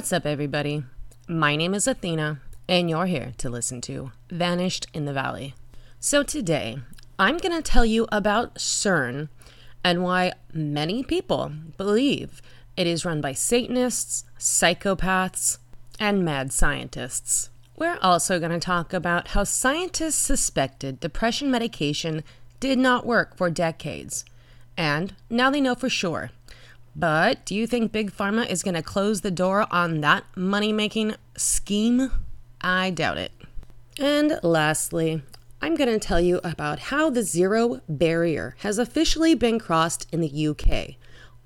What's up, everybody? My name is Athena, and you're here to listen to Vanished in the Valley. So, today, I'm going to tell you about CERN and why many people believe it is run by Satanists, psychopaths, and mad scientists. We're also going to talk about how scientists suspected depression medication did not work for decades, and now they know for sure. But do you think Big Pharma is going to close the door on that money making scheme? I doubt it. And lastly, I'm going to tell you about how the zero barrier has officially been crossed in the UK.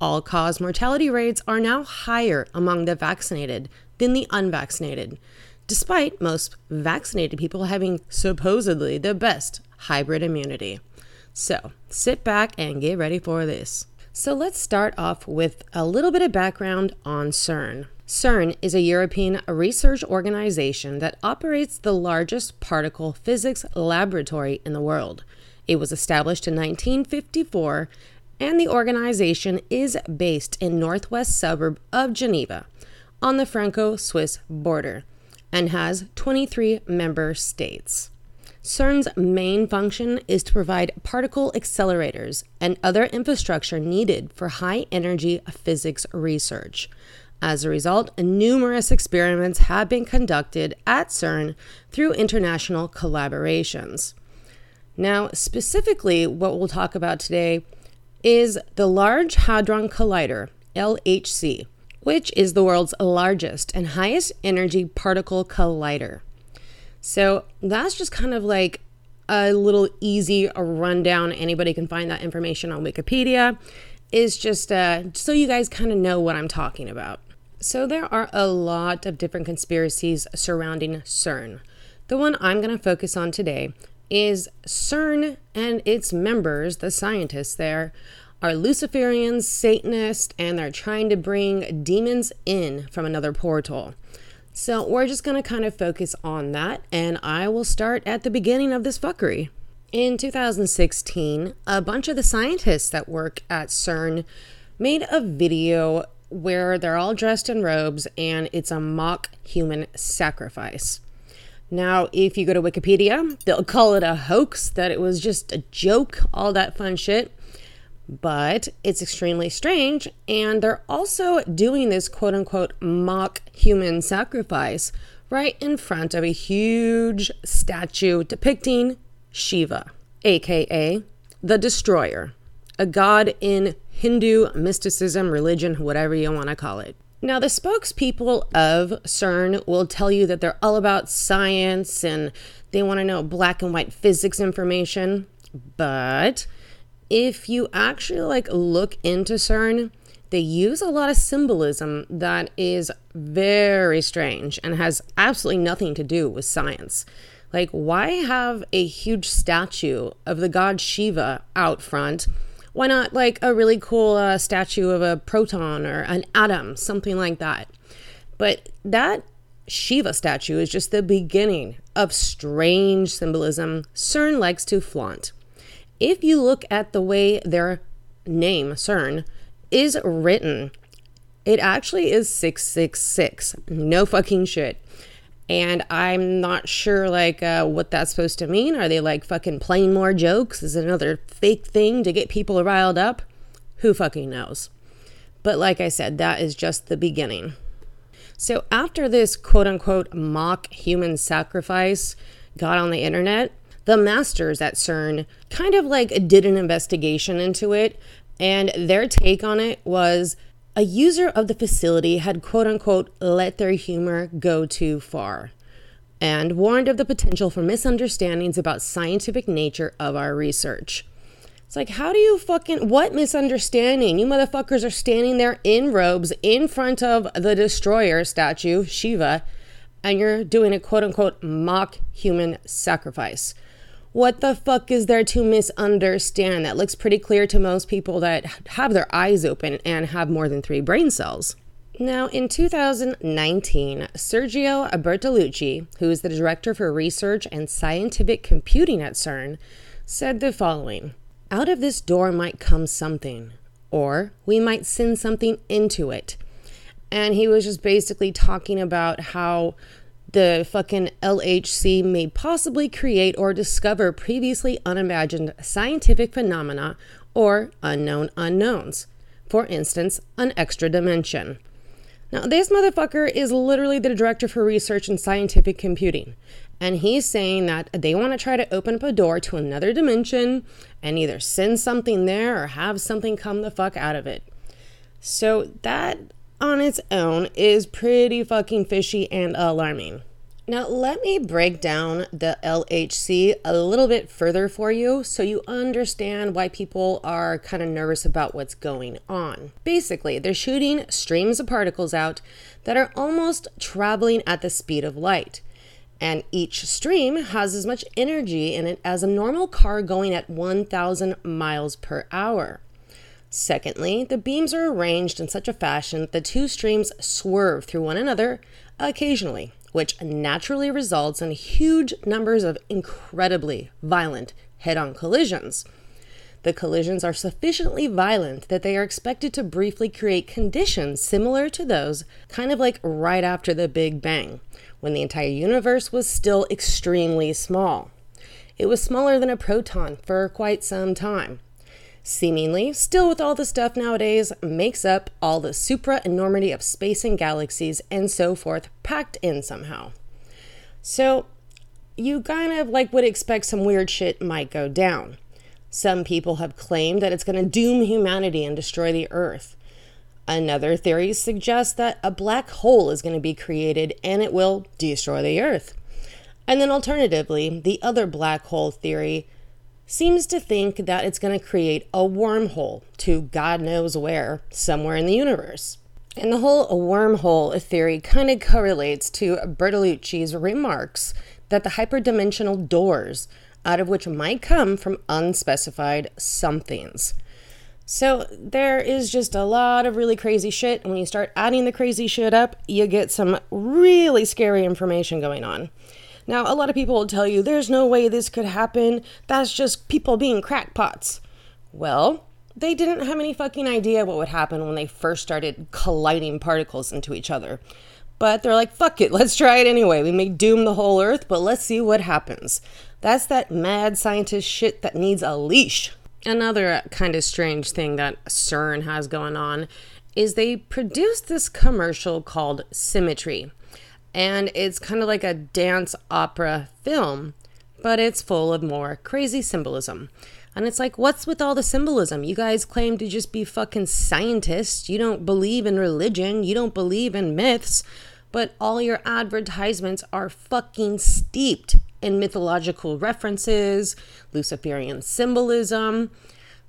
All cause mortality rates are now higher among the vaccinated than the unvaccinated, despite most vaccinated people having supposedly the best hybrid immunity. So sit back and get ready for this. So let's start off with a little bit of background on CERN. CERN is a European research organization that operates the largest particle physics laboratory in the world. It was established in 1954 and the organization is based in northwest suburb of Geneva on the Franco-Swiss border and has 23 member states. CERN's main function is to provide particle accelerators and other infrastructure needed for high energy physics research. As a result, numerous experiments have been conducted at CERN through international collaborations. Now, specifically, what we'll talk about today is the Large Hadron Collider, LHC, which is the world's largest and highest energy particle collider. So that's just kind of like a little easy rundown. Anybody can find that information on Wikipedia. Is just uh, so you guys kind of know what I'm talking about. So there are a lot of different conspiracies surrounding CERN. The one I'm going to focus on today is CERN and its members, the scientists there, are Luciferians, Satanists, and they're trying to bring demons in from another portal. So we're just going to kind of focus on that, and I will start at the beginning of this fuckery. In 2016, a bunch of the scientists that work at CERN made a video where they're all dressed in robes and it's a mock human sacrifice. Now, if you go to Wikipedia, they'll call it a hoax, that it was just a joke, all that fun shit but it's extremely strange. And they're also doing this quote unquote mock human sacrifice right in front of a huge statue depicting Shiva, aka the destroyer, a god in Hindu mysticism, religion, whatever you want to call it. Now, the spokespeople of CERN will tell you that they're all about science and they want to know black and white physics information, but if you actually like look into CERN, they use a lot of symbolism that is very strange and has absolutely nothing to do with science. Like, why have a huge statue of the god Shiva out front? Why not like a really cool uh, statue of a proton or an atom, something like that? But that Shiva statue is just the beginning of strange symbolism CERN likes to flaunt if you look at the way their name, CERN, is written, it actually is 666. No fucking shit. And I'm not sure, like, uh, what that's supposed to mean. Are they, like, fucking playing more jokes? Is it another fake thing to get people riled up? Who fucking knows? But like I said, that is just the beginning. So after this quote unquote mock human sacrifice got on the internet, the masters at CERN kind of like did an investigation into it, and their take on it was a user of the facility had quote unquote let their humor go too far and warned of the potential for misunderstandings about scientific nature of our research. It's like, how do you fucking, what misunderstanding? You motherfuckers are standing there in robes in front of the destroyer statue, Shiva, and you're doing a quote unquote mock human sacrifice. What the fuck is there to misunderstand? That looks pretty clear to most people that have their eyes open and have more than three brain cells. Now, in 2019, Sergio Bertolucci, who is the director for research and scientific computing at CERN, said the following Out of this door might come something, or we might send something into it. And he was just basically talking about how the fucking LHC may possibly create or discover previously unimagined scientific phenomena or unknown unknowns. For instance, an extra dimension. Now, this motherfucker is literally the director for research and scientific computing. And he's saying that they want to try to open up a door to another dimension and either send something there or have something come the fuck out of it. So, that on its own is pretty fucking fishy and alarming. Now, let me break down the LHC a little bit further for you so you understand why people are kind of nervous about what's going on. Basically, they're shooting streams of particles out that are almost traveling at the speed of light. And each stream has as much energy in it as a normal car going at 1,000 miles per hour. Secondly, the beams are arranged in such a fashion that the two streams swerve through one another occasionally which naturally results in huge numbers of incredibly violent head on collisions. The collisions are sufficiently violent that they are expected to briefly create conditions similar to those kind of like right after the Big Bang, when the entire universe was still extremely small. It was smaller than a proton for quite some time seemingly, still with all the stuff nowadays, makes up all the supra enormity of space and galaxies and so forth packed in somehow. So, you kind of like would expect some weird shit might go down. Some people have claimed that it's going to doom humanity and destroy the Earth. Another theory suggests that a black hole is going to be created and it will destroy the Earth. And then, alternatively, the other black hole theory seems to think that it's going to create a wormhole to God knows where, somewhere in the universe. And the whole wormhole theory kind of correlates to Bertolucci's remarks that the hyperdimensional doors out of which might come from unspecified somethings. So there is just a lot of really crazy shit. And when you start adding the crazy shit up, you get some really scary information going on. Now, a lot of people will tell you there's no way this could happen. That's just people being crackpots. Well, they didn't have any fucking idea what would happen when they first started colliding particles into each other. But they're like, fuck it, let's try it anyway. We may doom the whole earth, but let's see what happens. That's that mad scientist shit that needs a leash. Another kind of strange thing that CERN has going on is they produced this commercial called Symmetry and it's kind of like a dance opera film, but it's full of more crazy symbolism. And it's like, what's with all the symbolism? You guys claim to just be fucking scientists. You don't believe in religion. You don't believe in myths. But all your advertisements are fucking steeped in mythological references, Luciferian symbolism.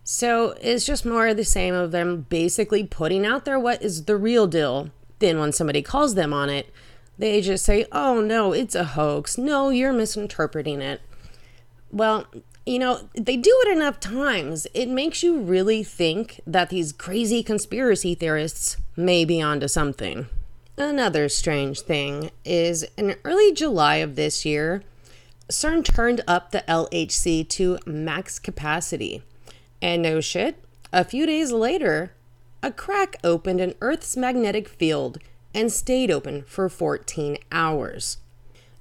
So it's just more of the same of them basically putting out there what is the real deal. Then when somebody calls them on it, they just say, oh no, it's a hoax. No, you're misinterpreting it. Well, you know, they do it enough times. It makes you really think that these crazy conspiracy theorists may be onto something. Another strange thing is in early July of this year, CERN turned up the LHC to max capacity. And no shit, a few days later, a crack opened in Earth's magnetic field and stayed open for 14 hours.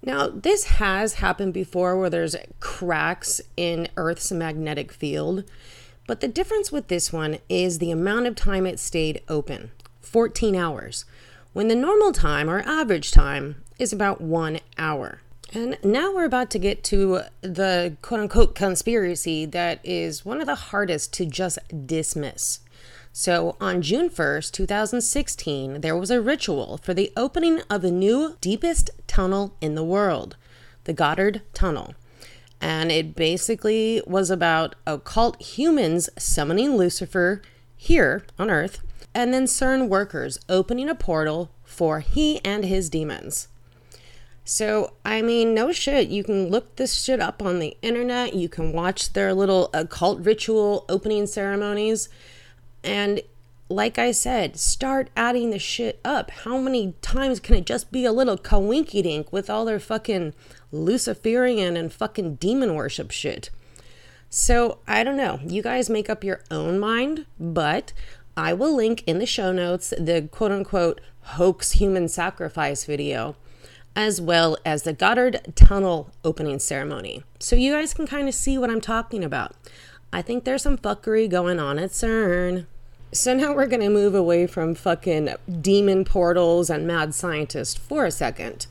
Now, this has happened before where there's cracks in Earth's magnetic field, but the difference with this one is the amount of time it stayed open 14 hours, when the normal time or average time is about one hour. And now we're about to get to the quote unquote conspiracy that is one of the hardest to just dismiss. So, on June 1st, 2016, there was a ritual for the opening of the new deepest tunnel in the world, the Gotthard Tunnel. And it basically was about occult humans summoning Lucifer here on Earth, and then CERN workers opening a portal for he and his demons. So, I mean, no shit. You can look this shit up on the internet. You can watch their little occult ritual opening ceremonies. And like I said, start adding the shit up. How many times can it just be a little kawinky dink with all their fucking Luciferian and fucking demon worship shit? So I don't know. You guys make up your own mind, but I will link in the show notes the quote unquote hoax human sacrifice video, as well as the Gotthard Tunnel opening ceremony. So you guys can kind of see what I'm talking about. I think there's some fuckery going on at CERN. So now we're gonna move away from fucking demon portals and mad scientists for a second.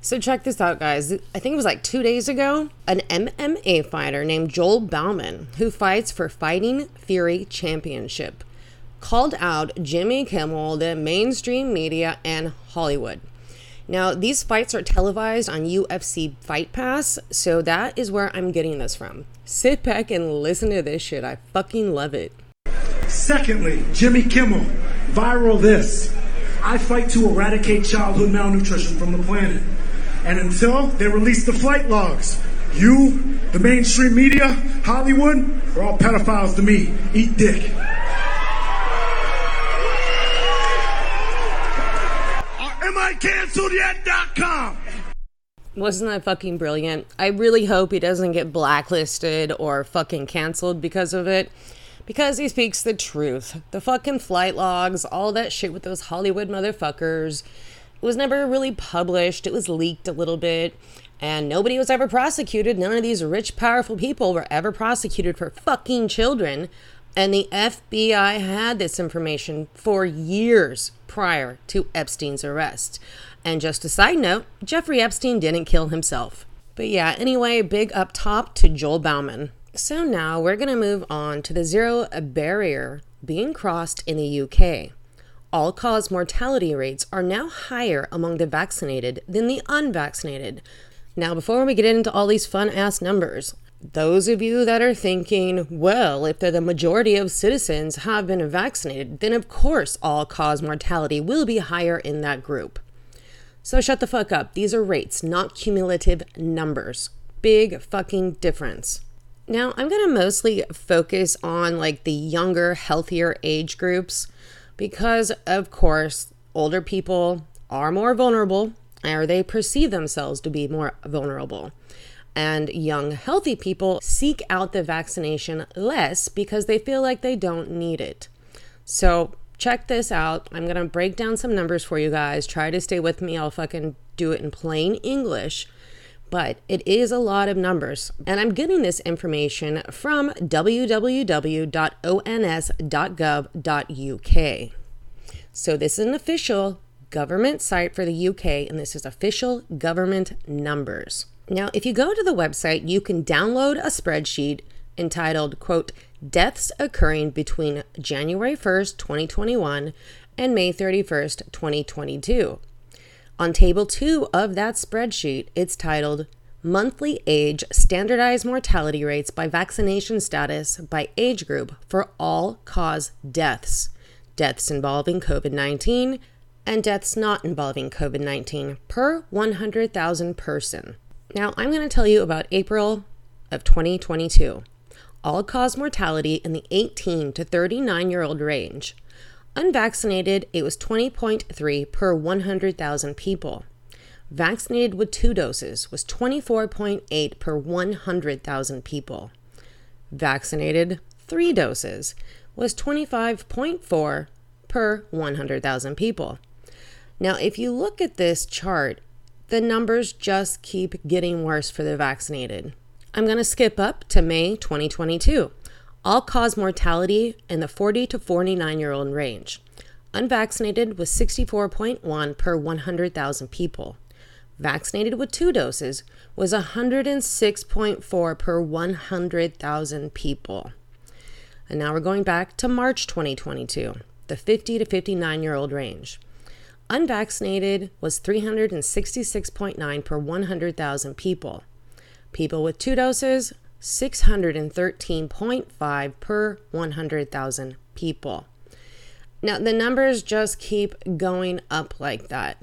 So check this out, guys. I think it was like two days ago, an MMA fighter named Joel Bauman, who fights for Fighting Fury Championship, called out Jimmy Kimmel, the mainstream media, and Hollywood. Now, these fights are televised on UFC Fight Pass, so that is where I'm getting this from. Sit back and listen to this shit. I fucking love it. Secondly, Jimmy Kimmel, viral this. I fight to eradicate childhood malnutrition from the planet. And until they release the flight logs, you, the mainstream media, Hollywood, are all pedophiles to me. Eat dick. Uh, Am I canceled yet.com? Wasn't that fucking brilliant? I really hope he doesn't get blacklisted or fucking canceled because of it. Because he speaks the truth. The fucking flight logs, all that shit with those Hollywood motherfuckers. It was never really published, it was leaked a little bit. And nobody was ever prosecuted. None of these rich, powerful people were ever prosecuted for fucking children. And the FBI had this information for years prior to Epstein's arrest. And just a side note, Jeffrey Epstein didn't kill himself. But yeah, anyway, big up top to Joel Bauman. So now we're going to move on to the zero barrier being crossed in the UK. All cause mortality rates are now higher among the vaccinated than the unvaccinated. Now, before we get into all these fun ass numbers, those of you that are thinking, well, if the majority of citizens have been vaccinated, then of course all cause mortality will be higher in that group. So shut the fuck up. These are rates, not cumulative numbers. Big fucking difference. Now, I'm going to mostly focus on like the younger, healthier age groups because, of course, older people are more vulnerable or they perceive themselves to be more vulnerable. And young, healthy people seek out the vaccination less because they feel like they don't need it. So, check this out. I'm going to break down some numbers for you guys. Try to stay with me. I'll fucking do it in plain English. But it is a lot of numbers. And I'm getting this information from www.ons.gov.uk. So, this is an official government site for the UK, and this is official government numbers. Now, if you go to the website, you can download a spreadsheet entitled, quote, Deaths Occurring Between January 1st, 2021 and May 31st, 2022. On table two of that spreadsheet, it's titled Monthly Age Standardized Mortality Rates by Vaccination Status by Age Group for All Cause Deaths, deaths involving COVID 19, and deaths not involving COVID 19 per 100,000 person. Now, I'm going to tell you about April of 2022. All cause mortality in the 18 to 39 year old range. Unvaccinated, it was 20.3 per 100,000 people. Vaccinated with two doses was 24.8 per 100,000 people. Vaccinated three doses was 25.4 per 100,000 people. Now, if you look at this chart, the numbers just keep getting worse for the vaccinated. I'm going to skip up to May 2022. All cause mortality in the 40 to 49 year old range. Unvaccinated was 64.1 per 100,000 people. Vaccinated with two doses was 106.4 per 100,000 people. And now we're going back to March 2022, the 50 to 59 year old range. Unvaccinated was 366.9 per 100,000 people. People with two doses, 613.5 per 100,000 people. Now, the numbers just keep going up like that.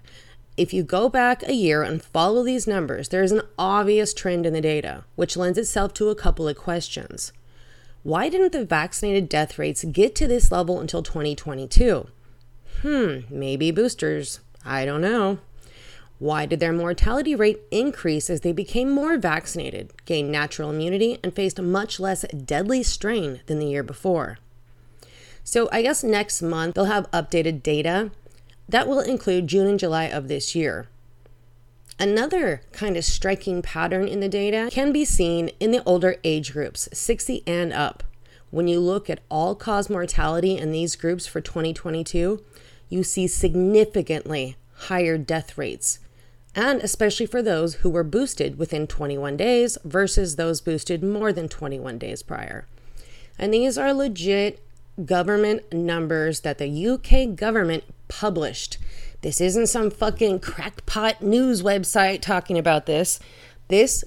If you go back a year and follow these numbers, there's an obvious trend in the data, which lends itself to a couple of questions. Why didn't the vaccinated death rates get to this level until 2022? Hmm, maybe boosters. I don't know. Why did their mortality rate increase as they became more vaccinated, gained natural immunity, and faced a much less deadly strain than the year before? So, I guess next month they'll have updated data. That will include June and July of this year. Another kind of striking pattern in the data can be seen in the older age groups, 60 and up. When you look at all cause mortality in these groups for 2022, you see significantly higher death rates, and especially for those who were boosted within 21 days versus those boosted more than 21 days prior. And these are legit government numbers that the UK government published. This isn't some fucking crackpot news website talking about this. This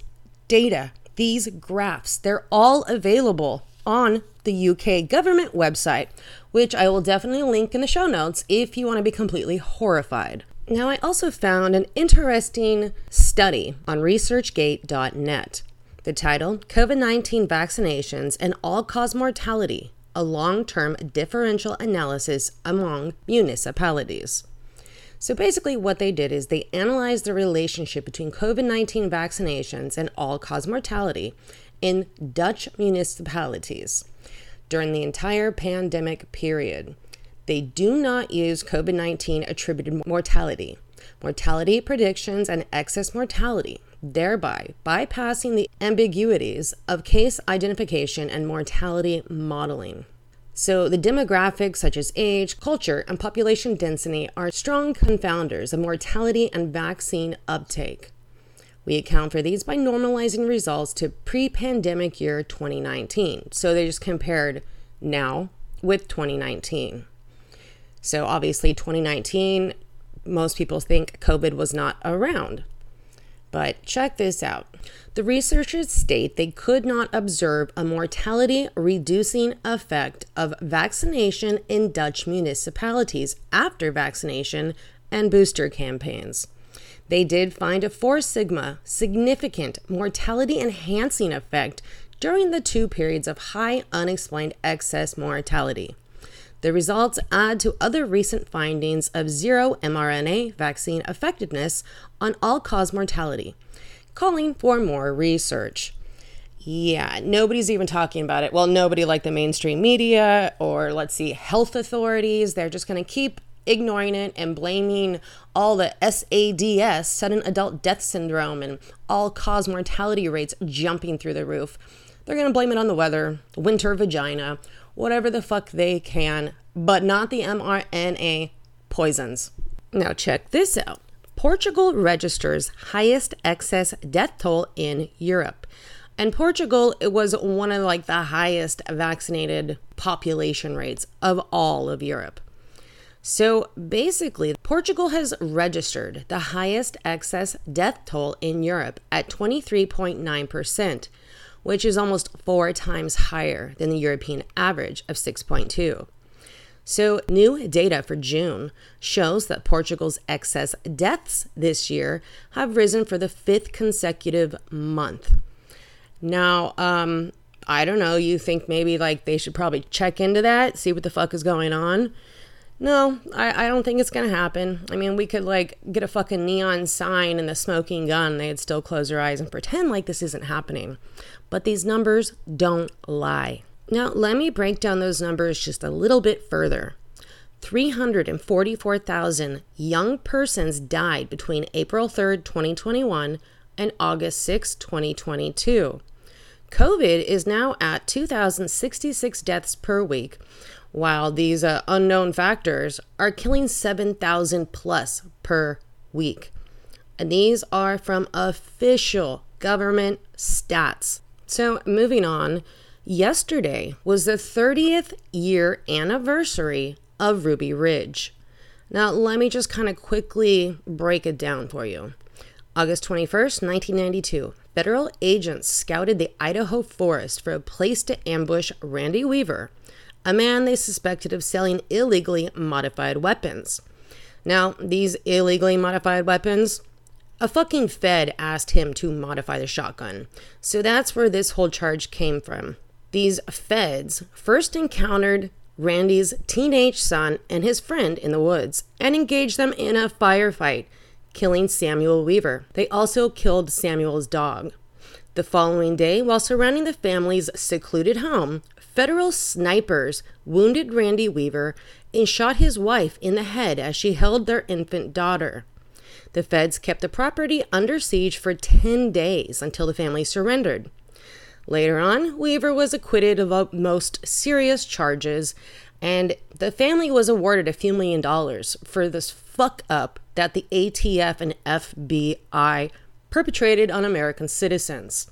data, these graphs, they're all available on the UK government website, which I will definitely link in the show notes if you want to be completely horrified. Now, I also found an interesting study on ResearchGate.net. The title COVID 19 Vaccinations and All Cause Mortality A Long Term Differential Analysis Among Municipalities. So basically, what they did is they analyzed the relationship between COVID 19 vaccinations and all cause mortality in Dutch municipalities during the entire pandemic period. They do not use COVID 19 attributed mortality, mortality predictions, and excess mortality, thereby bypassing the ambiguities of case identification and mortality modeling. So, the demographics such as age, culture, and population density are strong confounders of mortality and vaccine uptake. We account for these by normalizing results to pre pandemic year 2019. So they just compared now with 2019. So obviously, 2019, most people think COVID was not around. But check this out. The researchers state they could not observe a mortality reducing effect of vaccination in Dutch municipalities after vaccination and booster campaigns. They did find a 4 sigma significant mortality enhancing effect during the two periods of high unexplained excess mortality. The results add to other recent findings of zero mRNA vaccine effectiveness on all cause mortality, calling for more research. Yeah, nobody's even talking about it. Well, nobody like the mainstream media or let's see, health authorities. They're just going to keep ignoring it and blaming all the SADS, sudden adult death syndrome, and all cause mortality rates jumping through the roof. They're going to blame it on the weather, winter vagina, whatever the fuck they can, but not the mRNA poisons. Now, check this out Portugal registers highest excess death toll in Europe. And Portugal, it was one of like the highest vaccinated population rates of all of Europe. So basically, Portugal has registered the highest excess death toll in Europe at 23.9%, which is almost four times higher than the European average of 6.2. So, new data for June shows that Portugal's excess deaths this year have risen for the fifth consecutive month. Now, um, I don't know, you think maybe like they should probably check into that, see what the fuck is going on. No, I, I don't think it's gonna happen. I mean, we could like get a fucking neon sign and the smoking gun, they'd still close their eyes and pretend like this isn't happening. But these numbers don't lie. Now, let me break down those numbers just a little bit further. 344,000 young persons died between April 3rd, 2021 and August 6, 2022. COVID is now at 2,066 deaths per week, while these uh, unknown factors are killing 7,000 plus per week. And these are from official government stats. So, moving on, yesterday was the 30th year anniversary of Ruby Ridge. Now, let me just kind of quickly break it down for you. August 21st, 1992, federal agents scouted the Idaho forest for a place to ambush Randy Weaver a man they suspected of selling illegally modified weapons. Now, these illegally modified weapons, a fucking Fed asked him to modify the shotgun. So that's where this whole charge came from. These Feds first encountered Randy's teenage son and his friend in the woods and engaged them in a firefight, killing Samuel Weaver. They also killed Samuel's dog. The following day, while surrounding the family's secluded home, federal snipers wounded Randy Weaver and shot his wife in the head as she held their infant daughter. The feds kept the property under siege for 10 days until the family surrendered. Later on, Weaver was acquitted of most serious charges, and the family was awarded a few million dollars for this fuck up that the ATF and FBI perpetrated on American citizens.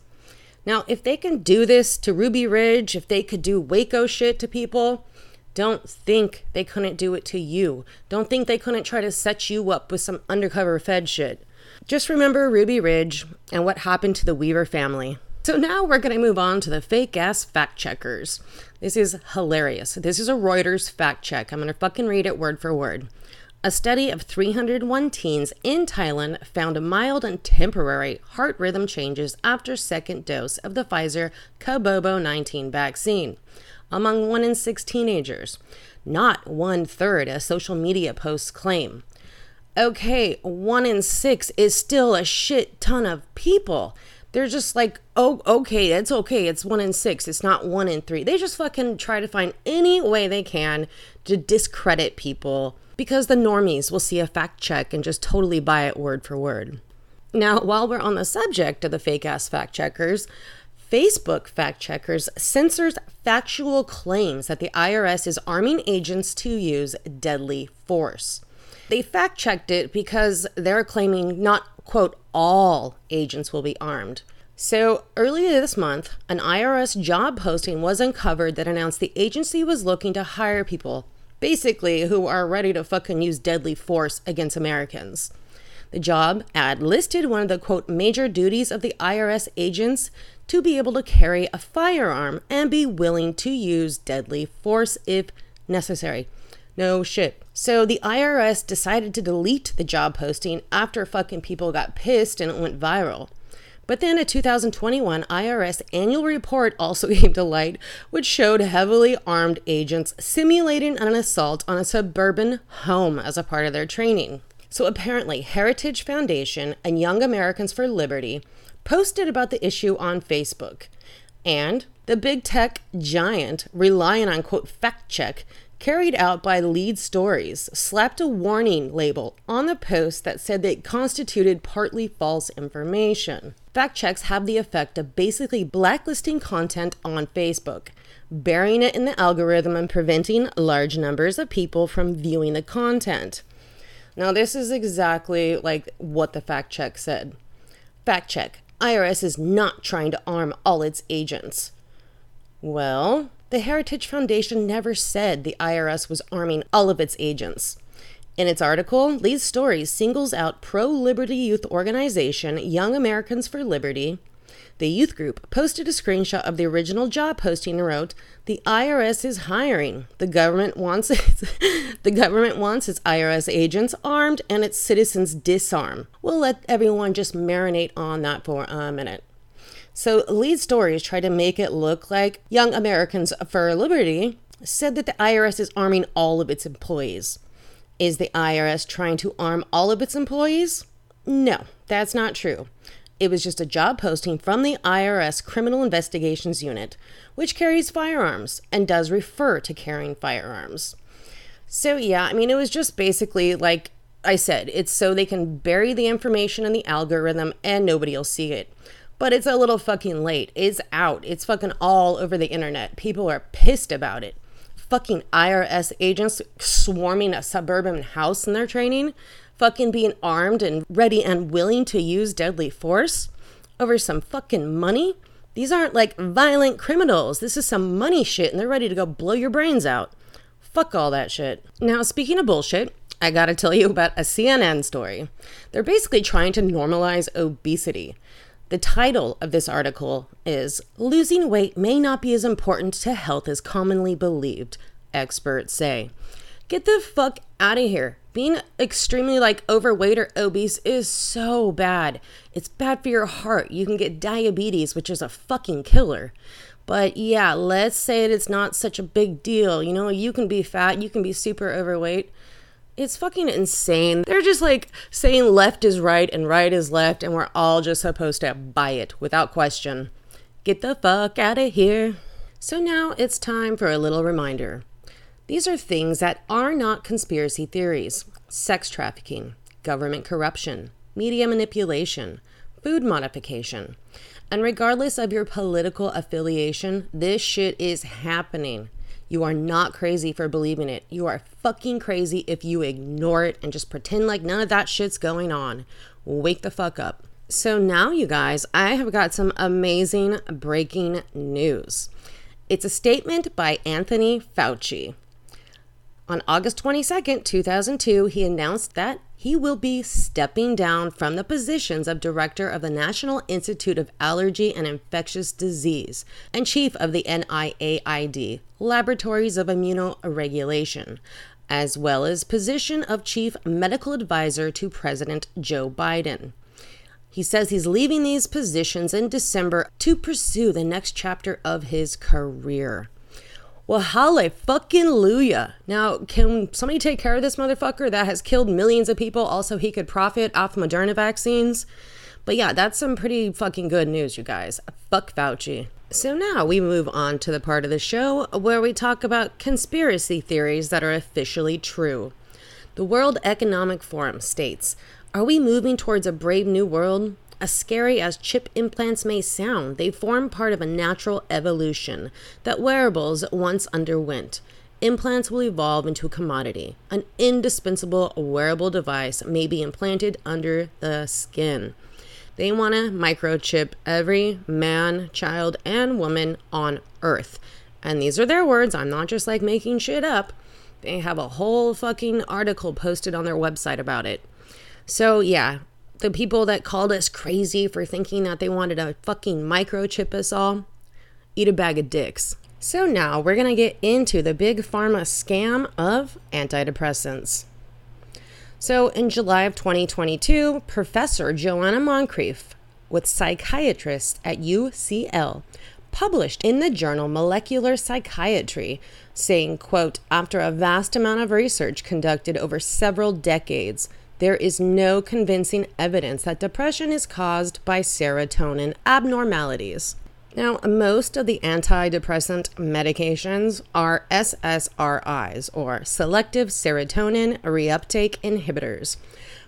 Now, if they can do this to Ruby Ridge, if they could do Waco shit to people, don't think they couldn't do it to you. Don't think they couldn't try to set you up with some undercover Fed shit. Just remember Ruby Ridge and what happened to the Weaver family. So now we're going to move on to the fake ass fact checkers. This is hilarious. This is a Reuters fact check. I'm going to fucking read it word for word. A study of 301 teens in Thailand found mild and temporary heart rhythm changes after second dose of the Pfizer COVID 19 vaccine among 1 in 6 teenagers, not one third as social media posts claim. Okay, 1 in 6 is still a shit ton of people. They're just like, oh, okay, it's okay. It's 1 in 6. It's not 1 in 3. They just fucking try to find any way they can to discredit people because the normies will see a fact check and just totally buy it word for word. Now, while we're on the subject of the fake ass fact checkers, Facebook fact checkers censors factual claims that the IRS is arming agents to use deadly force. They fact checked it because they're claiming not, quote, all agents will be armed. So, earlier this month, an IRS job posting was uncovered that announced the agency was looking to hire people basically who are ready to fucking use deadly force against Americans. The job ad listed one of the quote major duties of the IRS agents to be able to carry a firearm and be willing to use deadly force if necessary. No shit. So the IRS decided to delete the job posting after fucking people got pissed and it went viral. But then a 2021 IRS annual report also came to light, which showed heavily armed agents simulating an assault on a suburban home as a part of their training. So apparently, Heritage Foundation and Young Americans for Liberty posted about the issue on Facebook. And the big tech giant, relying on quote fact check, carried out by Lead Stories, slapped a warning label on the post that said that it constituted partly false information. Fact checks have the effect of basically blacklisting content on Facebook, burying it in the algorithm and preventing large numbers of people from viewing the content. Now, this is exactly like what the fact check said. Fact check IRS is not trying to arm all its agents. Well, the Heritage Foundation never said the IRS was arming all of its agents. In its article, Lead Stories singles out pro liberty youth organization Young Americans for Liberty. The youth group posted a screenshot of the original job posting and wrote, "The IRS is hiring. The government wants its, the government wants its IRS agents armed and its citizens disarmed." We'll let everyone just marinate on that for a minute. So, lead stories try to make it look like Young Americans for Liberty said that the IRS is arming all of its employees. Is the IRS trying to arm all of its employees? No, that's not true. It was just a job posting from the IRS Criminal Investigations Unit, which carries firearms and does refer to carrying firearms. So, yeah, I mean, it was just basically like I said, it's so they can bury the information in the algorithm and nobody will see it but it's a little fucking late. It's out. It's fucking all over the internet. People are pissed about it. Fucking IRS agents swarming a suburban house in their training, fucking being armed and ready and willing to use deadly force over some fucking money. These aren't like violent criminals. This is some money shit and they're ready to go blow your brains out. Fuck all that shit. Now, speaking of bullshit, I gotta tell you about a CNN story. They're basically trying to normalize obesity. The title of this article is Losing Weight May Not Be as Important to Health as Commonly Believed, Experts Say. Get the fuck out of here. Being extremely like overweight or obese is so bad. It's bad for your heart. You can get diabetes, which is a fucking killer. But yeah, let's say it's not such a big deal. You know, you can be fat, you can be super overweight it's fucking insane. They're just like saying left is right and right is left, and we're all just supposed to buy it without question. Get the fuck out of here. So now it's time for a little reminder. These are things that are not conspiracy theories sex trafficking, government corruption, media manipulation, food modification. And regardless of your political affiliation, this shit is happening. You are not crazy for believing it. You are fucking crazy if you ignore it and just pretend like none of that shit's going on. Wake the fuck up. So, now, you guys, I have got some amazing breaking news. It's a statement by Anthony Fauci. On August 22nd, 2002, he announced that he will be stepping down from the positions of director of the National Institute of Allergy and Infectious Disease and chief of the NIAID, Laboratories of Immunoregulation, as well as position of chief medical advisor to President Joe Biden. He says he's leaving these positions in December to pursue the next chapter of his career. Well, halle fucking luya. Now, can somebody take care of this motherfucker that has killed millions of people? Also, he could profit off Moderna vaccines. But yeah, that's some pretty fucking good news, you guys. Fuck Fauci. So now we move on to the part of the show where we talk about conspiracy theories that are officially true. The World Economic Forum states are we moving towards a brave new world? As scary as chip implants may sound, they form part of a natural evolution that wearables once underwent. Implants will evolve into a commodity. An indispensable wearable device may be implanted under the skin. They want to microchip every man, child, and woman on Earth. And these are their words. I'm not just like making shit up. They have a whole fucking article posted on their website about it. So, yeah, the people that called us crazy for thinking that they wanted to fucking microchip us all, eat a bag of dicks. So, now we're gonna get into the big pharma scam of antidepressants. So, in July of 2022, Professor Joanna Moncrieff, with psychiatrists at UCL, published in the journal Molecular Psychiatry, saying, quote, after a vast amount of research conducted over several decades, there is no convincing evidence that depression is caused by serotonin abnormalities. Now, most of the antidepressant medications are SSRIs, or selective serotonin reuptake inhibitors,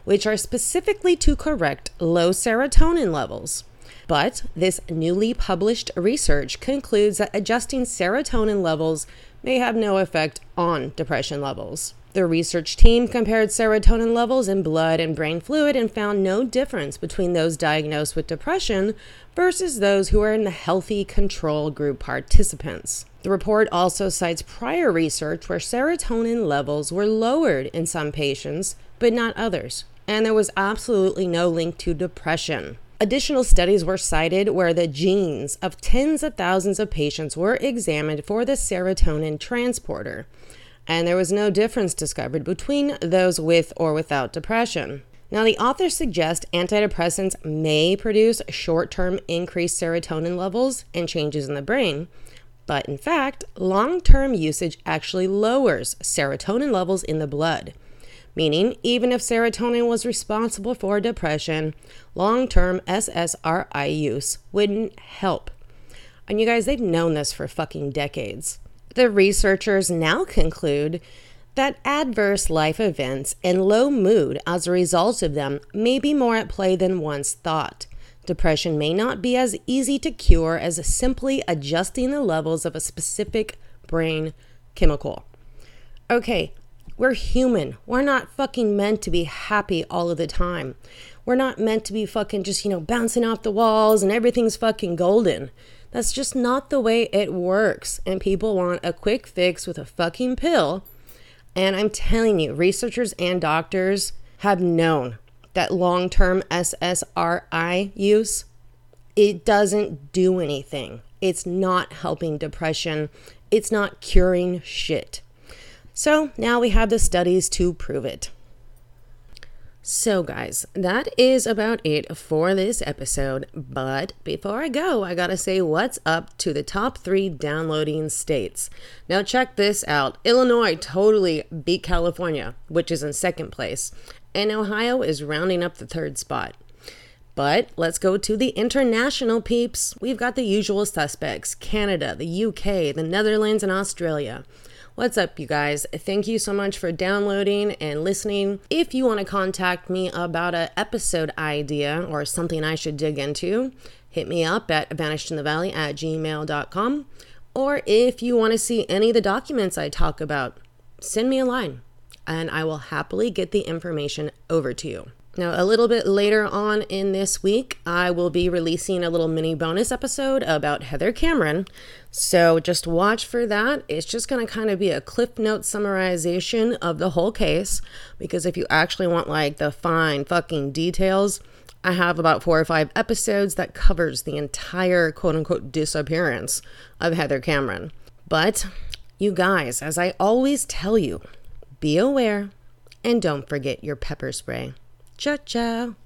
which are specifically to correct low serotonin levels. But this newly published research concludes that adjusting serotonin levels may have no effect on depression levels. The research team compared serotonin levels in blood and brain fluid and found no difference between those diagnosed with depression versus those who are in the healthy control group participants. The report also cites prior research where serotonin levels were lowered in some patients, but not others, and there was absolutely no link to depression. Additional studies were cited where the genes of tens of thousands of patients were examined for the serotonin transporter and there was no difference discovered between those with or without depression. Now, the authors suggest antidepressants may produce short term increased serotonin levels and changes in the brain, but in fact, long term usage actually lowers serotonin levels in the blood. Meaning, even if serotonin was responsible for depression, long term SSRI use wouldn't help. And you guys, they've known this for fucking decades. The researchers now conclude that adverse life events and low mood as a result of them may be more at play than once thought. Depression may not be as easy to cure as simply adjusting the levels of a specific brain chemical. Okay, we're human. We're not fucking meant to be happy all of the time. We're not meant to be fucking just, you know, bouncing off the walls and everything's fucking golden. That's just not the way it works. And people want a quick fix with a fucking pill. And I'm telling you, researchers and doctors have known that long term SSRI use, it doesn't do anything. It's not helping depression. It's not curing shit. So now we have the studies to prove it. So, guys, that is about it for this episode. But before I go, I gotta say what's up to the top three downloading states. Now, check this out Illinois totally beat California, which is in second place, and Ohio is rounding up the third spot. But let's go to the international peeps. We've got the usual suspects Canada, the UK, the Netherlands, and Australia. What's up, you guys? Thank you so much for downloading and listening. If you want to contact me about an episode idea or something I should dig into, hit me up at vanishedinthevalley at gmail.com. Or if you want to see any of the documents I talk about, send me a line and I will happily get the information over to you. Now, a little bit later on in this week, I will be releasing a little mini bonus episode about Heather Cameron. So just watch for that. It's just going to kind of be a cliff note summarization of the whole case because if you actually want like the fine fucking details, I have about four or five episodes that covers the entire quote unquote disappearance of Heather Cameron. But you guys, as I always tell you, be aware and don't forget your pepper spray. Ciao, ciao.